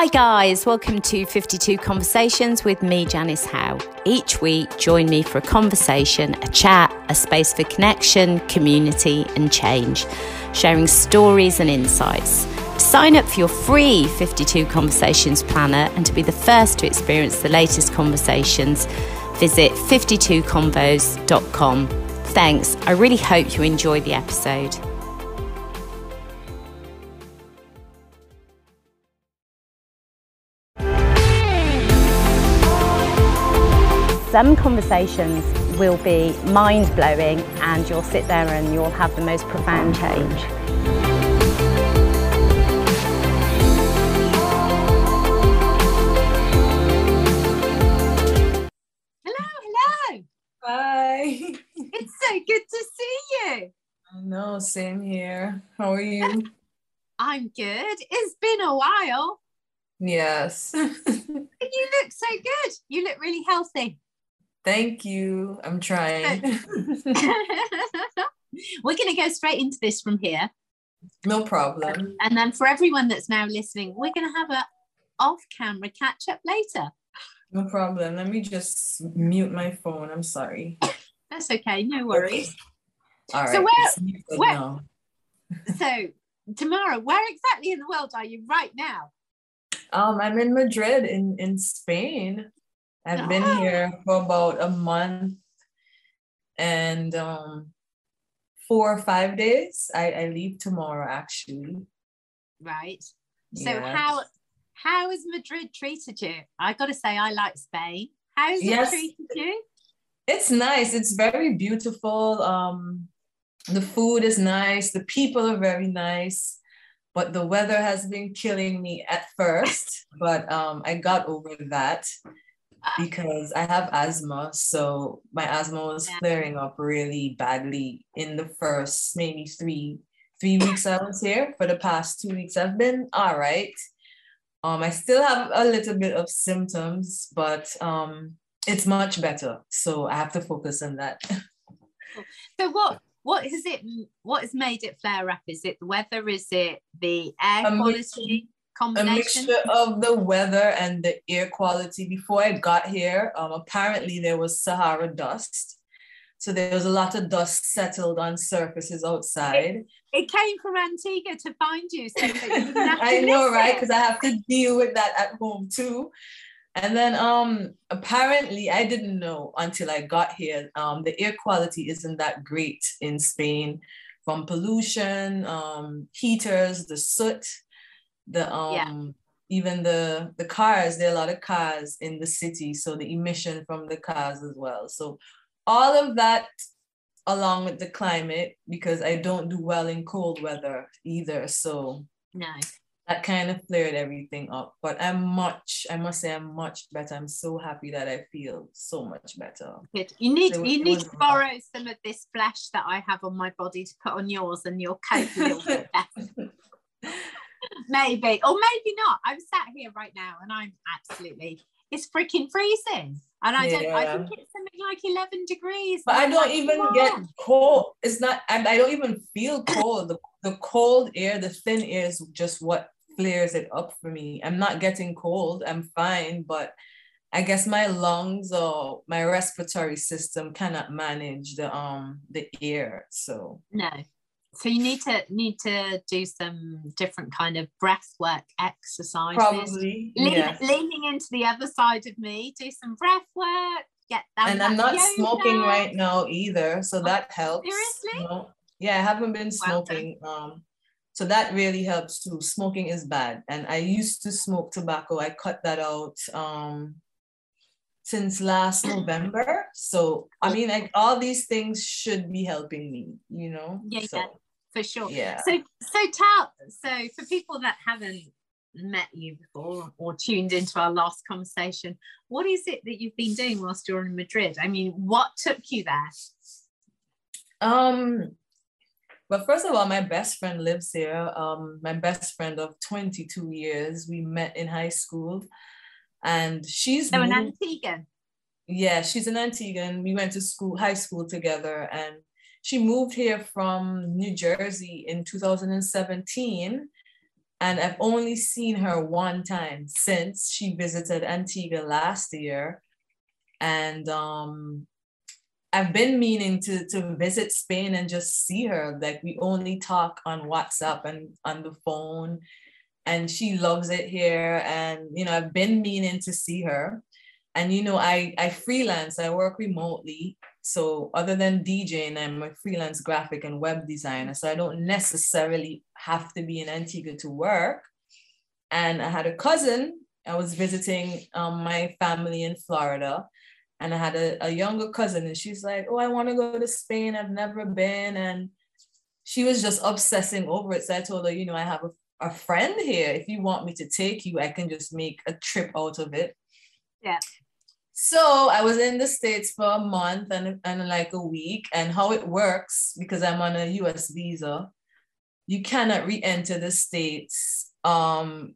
Hi, guys. Welcome to 52 Conversations with me, Janice Howe. Each week, join me for a conversation, a chat, a space for connection, community, and change, sharing stories and insights. To sign up for your free 52 Conversations planner and to be the first to experience the latest conversations, visit 52convos.com. Thanks. I really hope you enjoy the episode. Some conversations will be mind blowing and you'll sit there and you'll have the most profound change. Hello, hello. Hi. It's so good to see you. I know, same here. How are you? I'm good. It's been a while. yes. You look so good. You look really healthy. Thank you. I'm trying. We're going to go straight into this from here. no problem. And then for everyone that's now listening, we're going to have a off camera catch up later. No problem. Let me just mute my phone. I'm sorry. That's okay. No worries. All right. So where- where- now. So, Tamara, where exactly in the world are you right now? Um, I'm in Madrid in, in Spain. I've been here for about a month and um four or five days. I, I leave tomorrow actually. Right. So, Yes. how how has Madrid treated you? I got to say, I like Spain. How's Yes. it treated you? It's nice. It's very beautiful. Um, the food is nice. The people are very nice, but the weather has been killing me at first. But um, I got over that because I have asthma. So my asthma was flaring up really badly in the first maybe three three weeks I was here. For the past two weeks, I've been all right. Um, I still have a little bit of symptoms, but um, it's much better. So I have to focus on that. So what what is it what has made it flare up? Is it the weather? Is it the air mix- quality A mixture of the weather and the air quality. Before I got here, um, apparently there was Sahara dust. So there was a lot of dust settled on surfaces outside. It came from Antigua to find you so that you I know, miss right? Because I have to deal with that at home too. And then um apparently I didn't know until I got here. Um the air quality isn't that great in Spain from pollution, um heaters, the soot, the um Yeah. even the the cars, there are a lot of cars in the city, so the emission from the cars as well. So all of that along with the climate because I don't do well in cold weather either. So No. that kind of flared everything up. But I'm much, I must say, I'm much better. I'm so happy that I feel so much better. Good. You need was- you need to borrow some of this flesh that I have on my body to put on yours and you'll cope a little bit better. Maybe. Or maybe not. I'm sat here right now and I'm absolutely it's freaking freezing. And I don't I think it's something like 11 degrees. But I don't like, even get cold. It's not, I, I don't even feel cold. The, the cold air, the thin air is just what flares it up for me. I'm not getting cold. I'm fine. But I guess my lungs or my respiratory system cannot manage the um the air. So No. So you need to need to do some different kind of breath work exercises. probably Lean, yeah. Leaning into the other side of me, do some breath work. Get that. and I'm not smoking right now either, so that helps. seriously? No. Yeah, I haven't been Well smoking. um, so that really helps too. Smoking is bad, and I used to smoke tobacco. I cut that out um, since last November. So I mean, like all these things should be helping me. You know. Yeah, So, yeah, for sure. yeah. So so tell so for people that haven't met you before or tuned into our last conversation, what is it that you've been doing whilst you're in Madrid? I mean, what took you there? Um, but first of all, my best friend lives here. Um, my best friend of 22 years. We met in high school, and she's So an moved- Antigua. yeah, she's an Antigua, and we went to school, high school together, and she moved here from New Jersey in 2017. And I've only seen her one time since she visited Antigua last year. And um, I've been meaning to, to visit Spain and just see her. Like we only talk on WhatsApp and on the phone. And she loves it here. And, you know, I've been meaning to see her. And, you know, I, I freelance, I work remotely. So other than DJing, I'm a freelance graphic and web designer. So I don't necessarily have to be in Antigua to work. And I had a cousin. I was visiting um, my family in Florida. And I had a, a younger cousin, and she's like, Oh, I want to go to Spain. I've never been. And she was just obsessing over it. So I told her, You know, I have a, a friend here. If you want me to take you, I can just make a trip out of it. Yeah. So I was in the States for a month and, and like a week. And how it works, because I'm on a US visa, you cannot re-enter the States um,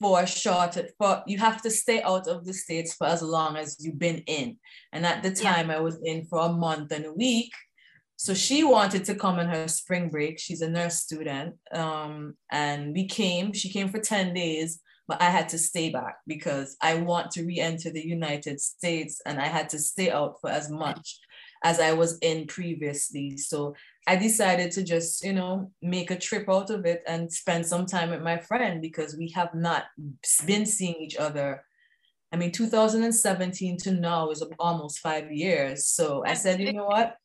for a short, for you have to stay out of the States for as long as you've been in. And at the time yeah. I was in for a month and a week. So she wanted to come on her spring break. She's a nurse student. Um, and we came, she came for 10 days but I had to stay back because I want to re-enter the United States and I had to stay out for as much as I was in previously. So I decided to just, you know, make a trip out of it and spend some time with my friend because we have not been seeing each other. I mean, 2017 to now is almost five years. So I said, you know what?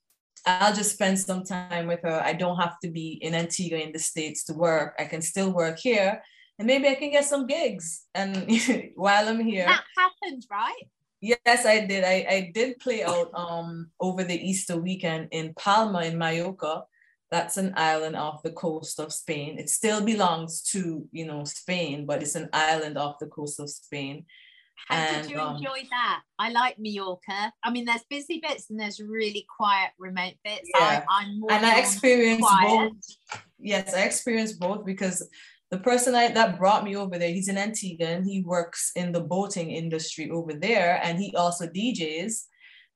I'll just spend some time with her. I don't have to be in Antigua in the States to work. I can still work here and maybe I can get some gigs. And while I'm here, that happened, right? Yes, I did. I, I did play out um over the Easter weekend in Palma in Mallorca. That's an island off the coast of Spain. It still belongs to you know Spain, but it's an island off the coast of Spain. How and, did you um, enjoy that? I like Mallorca. I mean, there's busy bits and there's really quiet, remote bits. Yeah. I, am and I experienced both. Yes, I experienced both because the person I, that brought me over there, he's an Antiguan. He works in the boating industry over there, and he also DJs.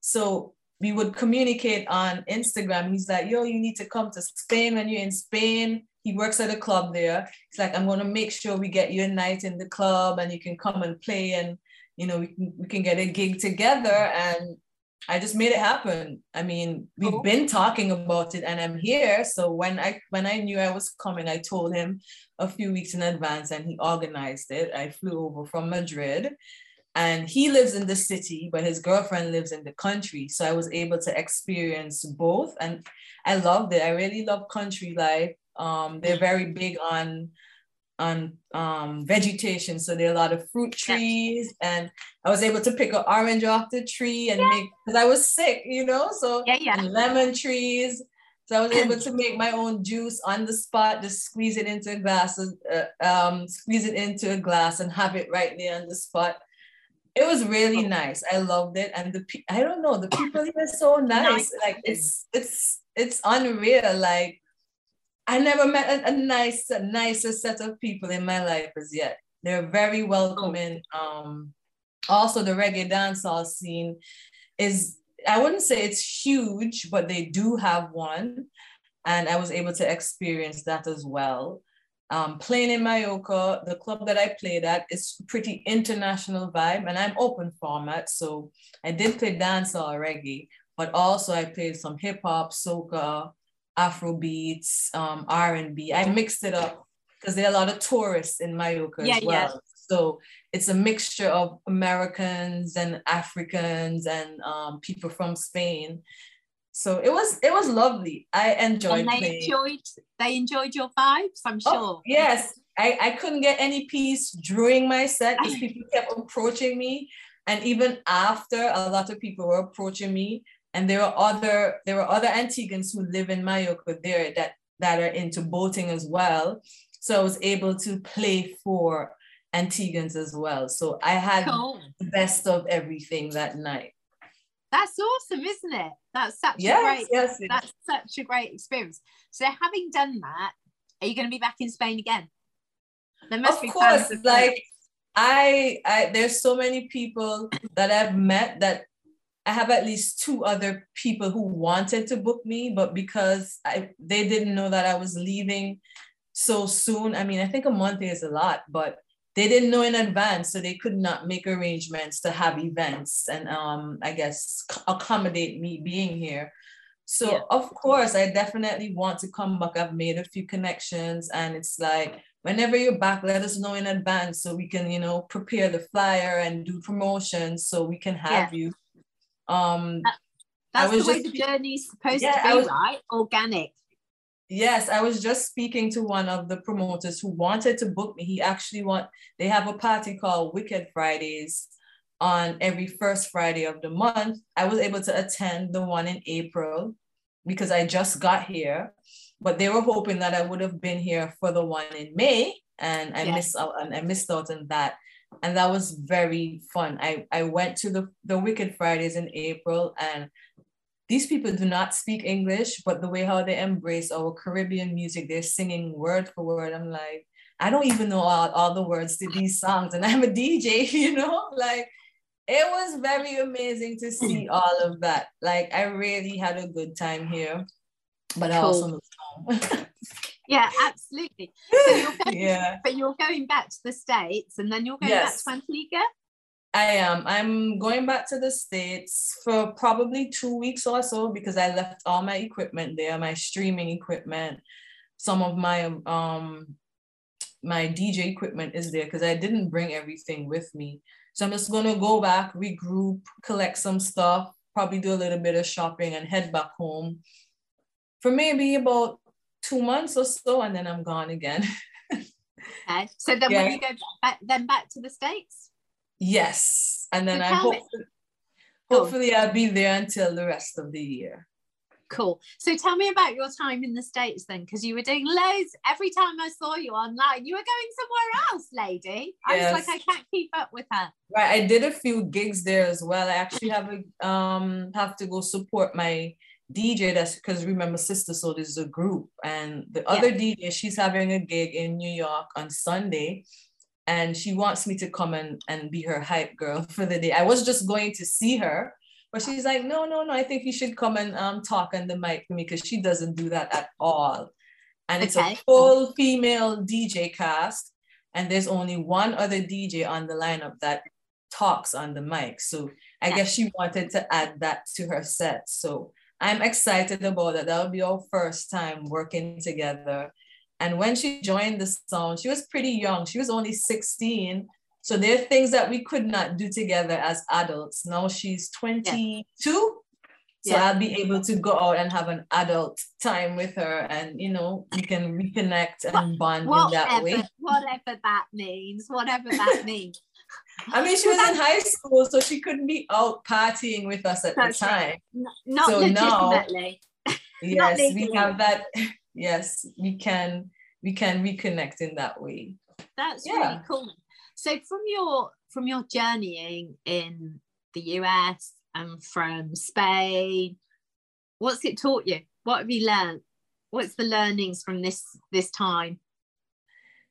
So we would communicate on Instagram. He's like, "Yo, you need to come to Spain when you're in Spain." He works at a club there. He's like, "I'm gonna make sure we get you a night in the club, and you can come and play, and you know we can we can get a gig together." And I just made it happen. I mean, we've cool. been talking about it and I'm here. So when I when I knew I was coming, I told him a few weeks in advance and he organized it. I flew over from Madrid and he lives in the city, but his girlfriend lives in the country. So I was able to experience both and I loved it. I really love country life. Um, they're very big on on um, vegetation. So there are a lot of fruit trees, yeah. and I was able to pick an orange off the tree and yeah. make because I was sick, you know. So yeah, yeah. lemon trees. So I was able to make my own juice on the spot, just squeeze it into a glass, uh, um, squeeze it into a glass, and have it right there on the spot. It was really oh. nice. I loved it, and the I don't know the people here are so nice. nice. Like it's it's it's unreal. Like I never met a, a nice, a nicer set of people in my life as yet. They're very welcoming. Um, also, the reggae dancehall scene is, I wouldn't say it's huge, but they do have one. And I was able to experience that as well. Um, playing in Mallorca, the club that I played at is pretty international vibe, and I'm open format. So I did play dancehall reggae, but also I played some hip hop, soca, Afro beats, um, R&B. I mixed it up because there are a lot of tourists in Mallorca yeah, as well. Yeah. So it's a mixture of Americans and Africans and um, people from Spain. So it was it was lovely. I enjoyed. And they playing. enjoyed they enjoyed your vibes. I'm oh, sure. Oh, yes, I I couldn't get any peace during my set because people kept approaching me, and even after, a lot of people were approaching me and there are other there are other Antiguans who live in Mallorca there that that are into boating as well. So I was able to play for Antiguans as well. So I had cool. the best of everything that night. That's awesome, isn't it? That's such yes, a great yes, that's such a great experience. So having done that, are you going to be back in Spain again? There must of be course, like I, I there's so many people that I've met that I have at least two other people who wanted to book me, but because I they didn't know that I was leaving so soon. I mean, I think a month is a lot, but they didn't know in advance, so they could not make arrangements to have events and um, I guess accommodate me being here. So yeah. of course, I definitely want to come back. I've made a few connections, and it's like whenever you're back, let us know in advance so we can, you know, prepare the flyer and do promotions so we can have yeah. you. Um, that, that's the way just, the journey's supposed yeah, to be, was, right? Organic. Yes, I was just speaking to one of the promoters who wanted to book me. He actually want they have a party called Wicked Fridays on every first Friday of the month. I was able to attend the one in April because I just got here, but they were hoping that I would have been here for the one in May, and I yes. missed out and I missed out on that. And that was very fun. I, I went to the, the Wicked Fridays in April and these people do not speak English, but the way how they embrace our Caribbean music, they're singing word for word. I'm like, I don't even know all, all the words to these songs, and I'm a DJ, you know, like it was very amazing to see hmm. all of that. Like I really had a good time here, but cool. I also moved home. yeah, absolutely. So you're going, yeah. but you're going back to the States and then you're going yes. back to Antigua? I am. I'm going back to the States for probably two weeks or so because I left all my equipment there, my streaming equipment, some of my um my DJ equipment is there because I didn't bring everything with me. So I'm just gonna go back, regroup, collect some stuff, probably do a little bit of shopping and head back home for maybe about two months or so, and then I'm gone again. okay. So then yeah. when you go back then back to the States? Yes. And then so I hope hopefully I'll be there until the rest of the year. Cool. So tell me about your time in the States then, because you were doing loads. Every time I saw you online, you were going somewhere else, lady. I yes. was like, I can't keep up with her. Right. I did a few gigs there as well. I actually have a um have to go support my DJ that's because remember Sister Soul is a group and the other. DJ she's having a gig in New York on Sunday and she wants me to come and, and be her hype girl for the day. I was just going to see her, but she's like, no, no, no, I think you should come and um, talk on the mic for me because she doesn't do that at all. And it's okay. a full female DJ cast, and there's only one other DJ on the lineup that talks on the mic. So I yeah. guess she wanted to add that to her set. So I'm excited about it. That'll be our first time working together and when she joined the sound, she was pretty young. She was only 16. So there are things that we could not do together as adults. Now she's 22. Yeah. So yeah. I'll be able to go out and have an adult time with her and you know, we can reconnect and bond whatever, in that way. Whatever that means, whatever that means. I mean, she was in high school, so she couldn't be out partying with us at That's the time. Right. Not so legitimately. Now, yes, we have that yes we can we can reconnect in that way that's yeah. really cool so from your from your journeying in the us and from spain what's it taught you what have you learned what's the learnings from this this time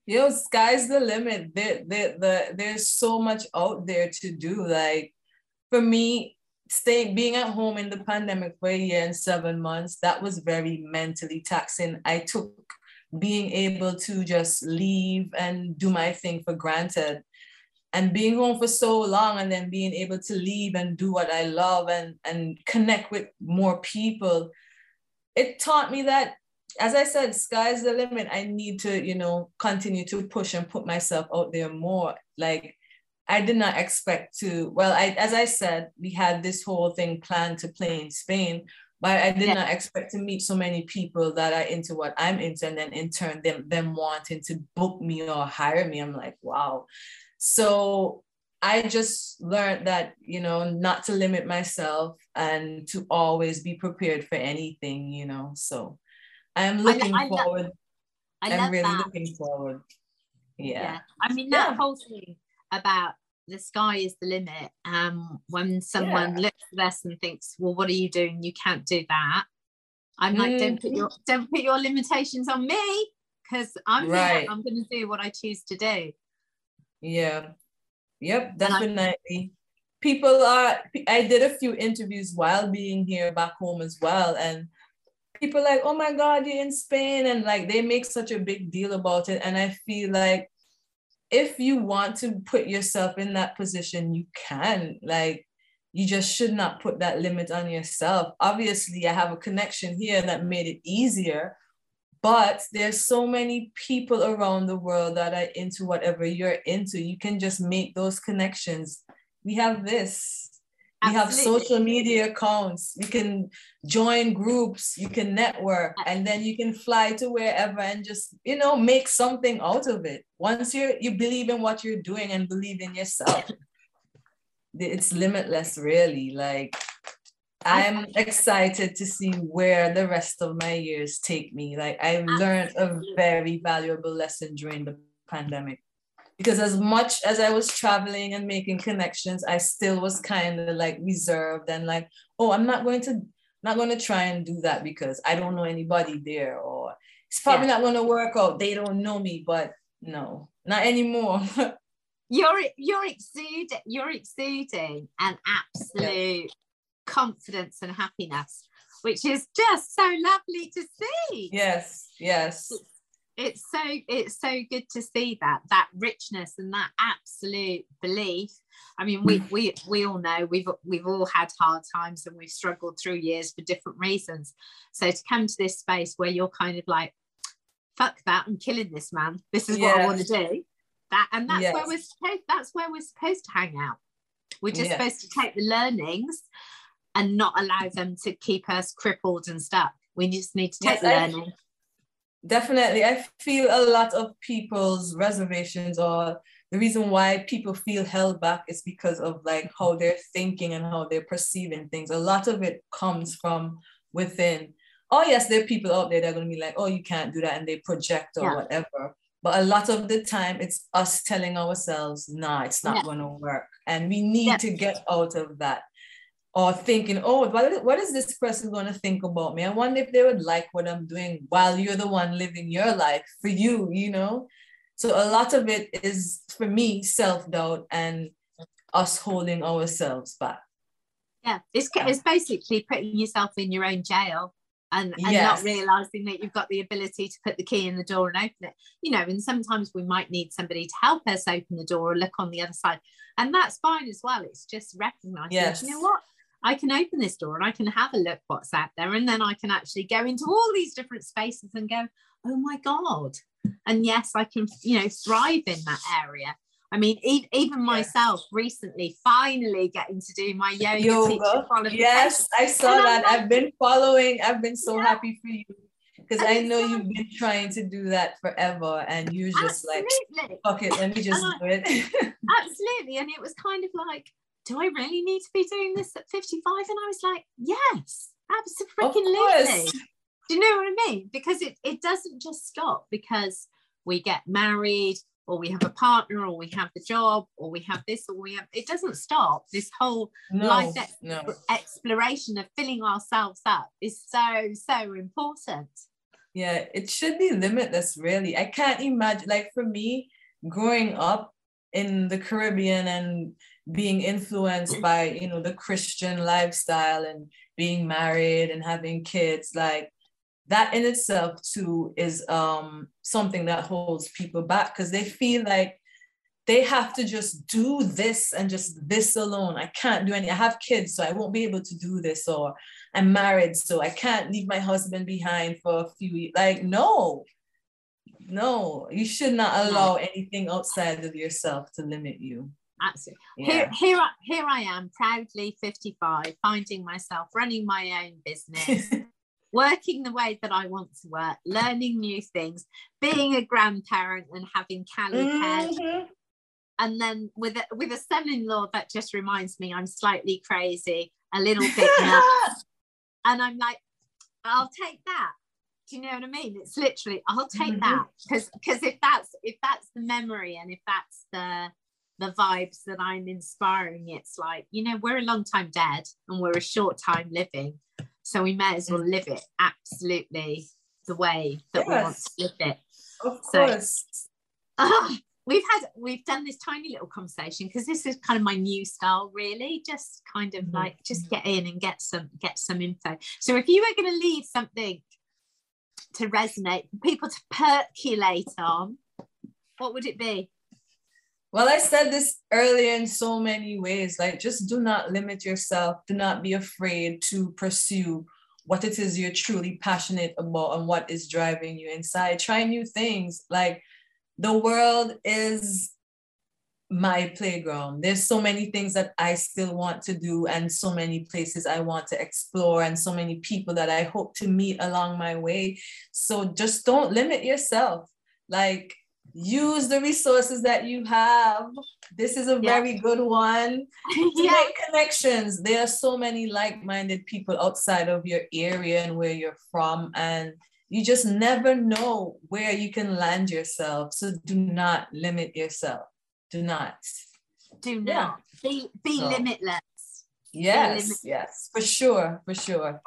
yo sky's the limit. There, there, the, there's so much out there to do. Like for me staying being at home in the pandemic for a year and seven months that was very mentally taxing. I took being able to just leave and do my thing for granted. And being home for so long and then being able to leave and do what i love and and connect with more people it taught me that as i said sky's the limit i need to you know continue to push and put myself out there more like I did not expect to. Well, I as I said, we had this whole thing planned to play in Spain, but I did yeah. not expect to meet so many people that are into what I'm into, and then in turn them them wanting to book me or hire me. I'm like, wow. So I just learned that you know not to limit myself and to always be prepared for anything. You know, so I'm looking I, I forward. Love, I am really that. looking forward. Yeah. yeah. I mean that yeah. whole thing about the sky is the limit. Um, when someone yeah. looks at us and thinks, "Well, what are you doing? You can't do that," I'm like, "Don't put your mm-hmm. don't put your limitations on me, because I'm right. I'm going to do what I choose to do." Yeah. Yep. Definitely. People are. I did a few interviews while being here back home as well, and people like, oh my God, you're in Spain. And like they make such a big deal about it. And I feel like if you want to put yourself in that position, you can. Like you just should not put that limit on yourself. Obviously, I have a connection here that made it easier. But there's so many people around the world that are into whatever you're into. You can just make those connections. We have this you have social media accounts. You can join groups. You can network. And then you can fly to wherever and just you know make something out of it. Once you you believe in what you're doing and believe in yourself it's limitless really. Like i'm excited to see where the rest of my years take me. Like i learned a very valuable lesson during the pandemic because as much as I was traveling and making connections, I still was kind of like reserved and like, oh, I'm not going to not going to try and do that because I don't know anybody there or it's probably yeah. not going to work out. They don't know me, but no, not anymore. you're you're exuding you're exuding an absolute yeah. confidence and happiness, which is just so lovely to see. Yes, yes it's so it's so good to see that that richness and that absolute belief. I mean we we we all know we've we've all had hard times and we've struggled through years for different reasons. So to come to this space where you're kind of like fuck that i'm killing this man. This is what i want to do. That and that's yes. where we're supposed that's where we're supposed to hang out. We're just yes. supposed to take the learnings and not allow them to keep us crippled and stuck. We just need to take yes, the learning Definitely. I feel a lot of people's reservations or the reason why people feel held back is because of like how they're thinking and how they're perceiving things. A lot of it comes from within. Oh, yes, there are people out there that are going to be like, oh, you can't do that. And they project or yeah. whatever. But a lot of the time, it's us telling ourselves, nah, it's not yeah. going to work. And we need yeah. to get out of that or thinking, oh, what, what is this person going to think about me? I wonder if they would like what I'm doing while you're the one living your life for you, you know? So a lot of it is for me self doubt and us holding ourselves back. Yeah, it's, it's basically putting yourself in your own jail and, and yes. not realizing that you've got the ability to put the key in the door and open it. You know, and sometimes we might need somebody to help us open the door or look on the other side. And that's fine as well. It's just recognizing, yes. you know what? I can open this door and I can have a look what's out there. And then I can actually go into all these different spaces and go, oh my God. And yes, I can, you know, thrive in that area. I mean, even myself recently, finally getting to do my yoga, yoga. Yes, I saw and that. I've been following. I've been so yeah. happy for you because I know you've been trying to do that forever, and you're just absolutely. like, "Fuck it, let me just do it." absolutely, and it was kind of like, do I really need to be doing this at 55? And I was like, yes, absolutely. Do you know what I mean? Because it, it doesn't just stop because we get married or we have a partner or we have the job or we have this or we have it doesn't stop this whole no, life ex- no. exploration of filling ourselves up is so so important yeah it should be limitless really i can't imagine like for me growing up in the caribbean and being influenced by you know the christian lifestyle and being married and having kids like that in itself too is um something that holds people back because they feel like they have to just do this and just this alone. I can't do any i have kids so i won't be able to do this or i'm married so i can't leave my husband behind for a few like no no you should not allow anything outside of yourself to limit you absolutely. Yeah. Here, here, here I am, proudly 55, finding myself running my own business, working the way that I want to work, learning new things, being a grandparent and having Callie mm-hmm. And then with a, with a son-in-law that just reminds me I'm slightly crazy, a little bit nuts. and I'm like, I'll take that. Do you know what I mean? It's literally, I'll take mm-hmm. that because because if that's if that's the memory and if that's the the vibes that I'm inspiring. It's like, you know, we're a long time dead and we're a short time living. So we may as well live it absolutely the way that yes. we want to live it. Of course. Uh, we've had we've done this tiny little conversation because this is kind of my new style really just kind of mm-hmm. like just get in and get some get some info so if you were going to leave something to resonate, people to percolate on, what would it be? Well, I said this earlier in so many ways. Like, just do not limit yourself. Do not be afraid to pursue what it is you're truly passionate about and what is driving you inside. Try new things. Like, the world is my playground. There's so many things that I still want to do, and so many places I want to explore, and so many people that I hope to meet along my way. So just don't limit yourself. Like, use the resources that you have. This is a yeah. very good one to yeah. make connections. There are so many like-minded people outside of your area and where you're from, and you just never know where you can land yourself. So do not limit yourself. Do not. Do not. Yeah. Be be so, limitless. Yes, be limitless. yes, for sure, for sure.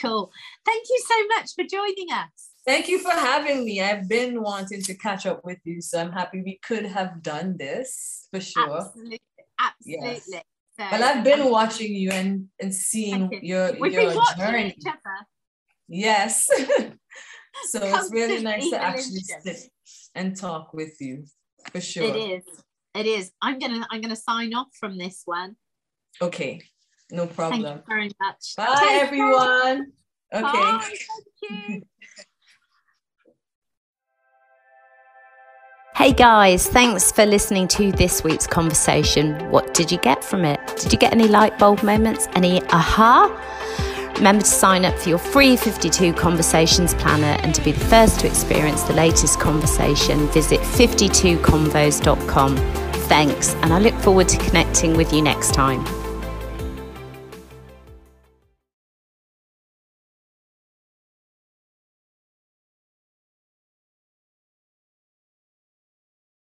Cool. Thank you so much for joining us. Thank you for having me. I've been wanting to catch up with you, so I'm happy we could have done this for sure. Absolutely. Absolutely. Yes. So, well, I've been um, watching you and, and seeing your, We've your journey. Yes. so it's really nice to actually sit and talk with you for sure. It is. It is. I'm gonna I'm gonna sign off from this one. Okay. No problem. Thank you very much. Bye Take everyone. Care. Okay. Bye. Thank you. Hey guys, thanks for listening to this week's conversation. What did you get from it? Did you get any light bulb moments? Any aha? Remember to sign up for your free 52 Conversations Planner and to be the first to experience the latest conversation, visit 52convos.com. Thanks, and I look forward to connecting with you next time.